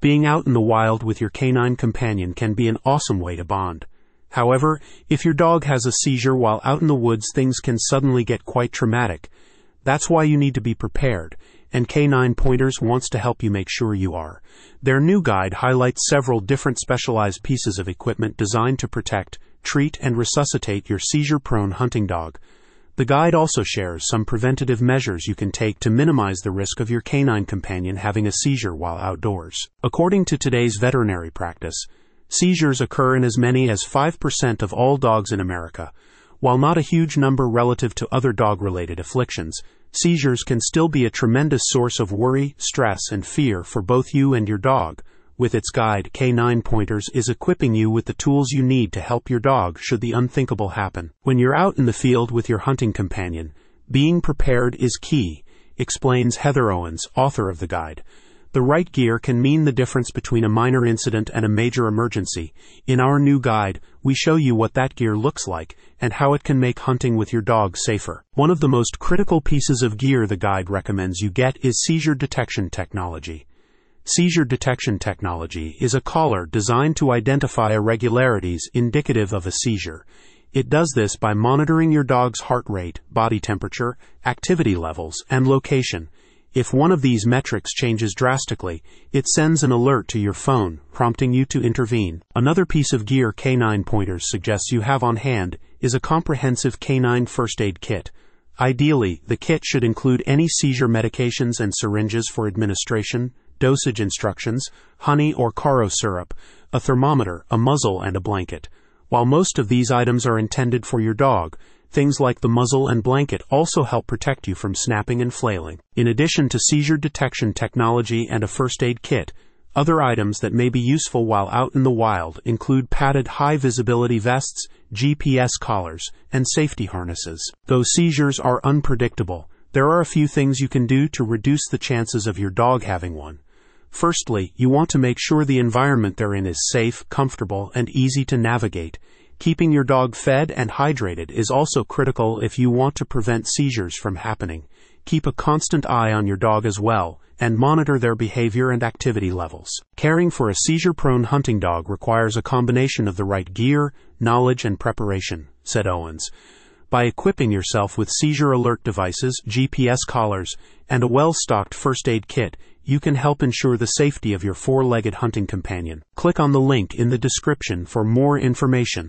Being out in the wild with your canine companion can be an awesome way to bond. However, if your dog has a seizure while out in the woods, things can suddenly get quite traumatic. That's why you need to be prepared, and K9 Pointers wants to help you make sure you are. Their new guide highlights several different specialized pieces of equipment designed to protect, treat, and resuscitate your seizure prone hunting dog. The guide also shares some preventative measures you can take to minimize the risk of your canine companion having a seizure while outdoors. According to today's veterinary practice, Seizures occur in as many as 5% of all dogs in America. While not a huge number relative to other dog related afflictions, seizures can still be a tremendous source of worry, stress, and fear for both you and your dog. With its guide, K9 Pointers is equipping you with the tools you need to help your dog should the unthinkable happen. When you're out in the field with your hunting companion, being prepared is key, explains Heather Owens, author of the guide. The right gear can mean the difference between a minor incident and a major emergency. In our new guide, we show you what that gear looks like and how it can make hunting with your dog safer. One of the most critical pieces of gear the guide recommends you get is seizure detection technology. Seizure detection technology is a collar designed to identify irregularities indicative of a seizure. It does this by monitoring your dog's heart rate, body temperature, activity levels, and location if one of these metrics changes drastically, it sends an alert to your phone, prompting you to intervene. Another piece of gear K9 Pointers suggests you have on hand is a comprehensive canine first aid kit. Ideally, the kit should include any seizure medications and syringes for administration, dosage instructions, honey or Karo syrup, a thermometer, a muzzle, and a blanket. While most of these items are intended for your dog, Things like the muzzle and blanket also help protect you from snapping and flailing. In addition to seizure detection technology and a first aid kit, other items that may be useful while out in the wild include padded high visibility vests, GPS collars, and safety harnesses. Though seizures are unpredictable, there are a few things you can do to reduce the chances of your dog having one. Firstly, you want to make sure the environment they're in is safe, comfortable, and easy to navigate. Keeping your dog fed and hydrated is also critical if you want to prevent seizures from happening. Keep a constant eye on your dog as well and monitor their behavior and activity levels. Caring for a seizure prone hunting dog requires a combination of the right gear, knowledge, and preparation, said Owens. By equipping yourself with seizure alert devices, GPS collars, and a well stocked first aid kit, you can help ensure the safety of your four legged hunting companion. Click on the link in the description for more information.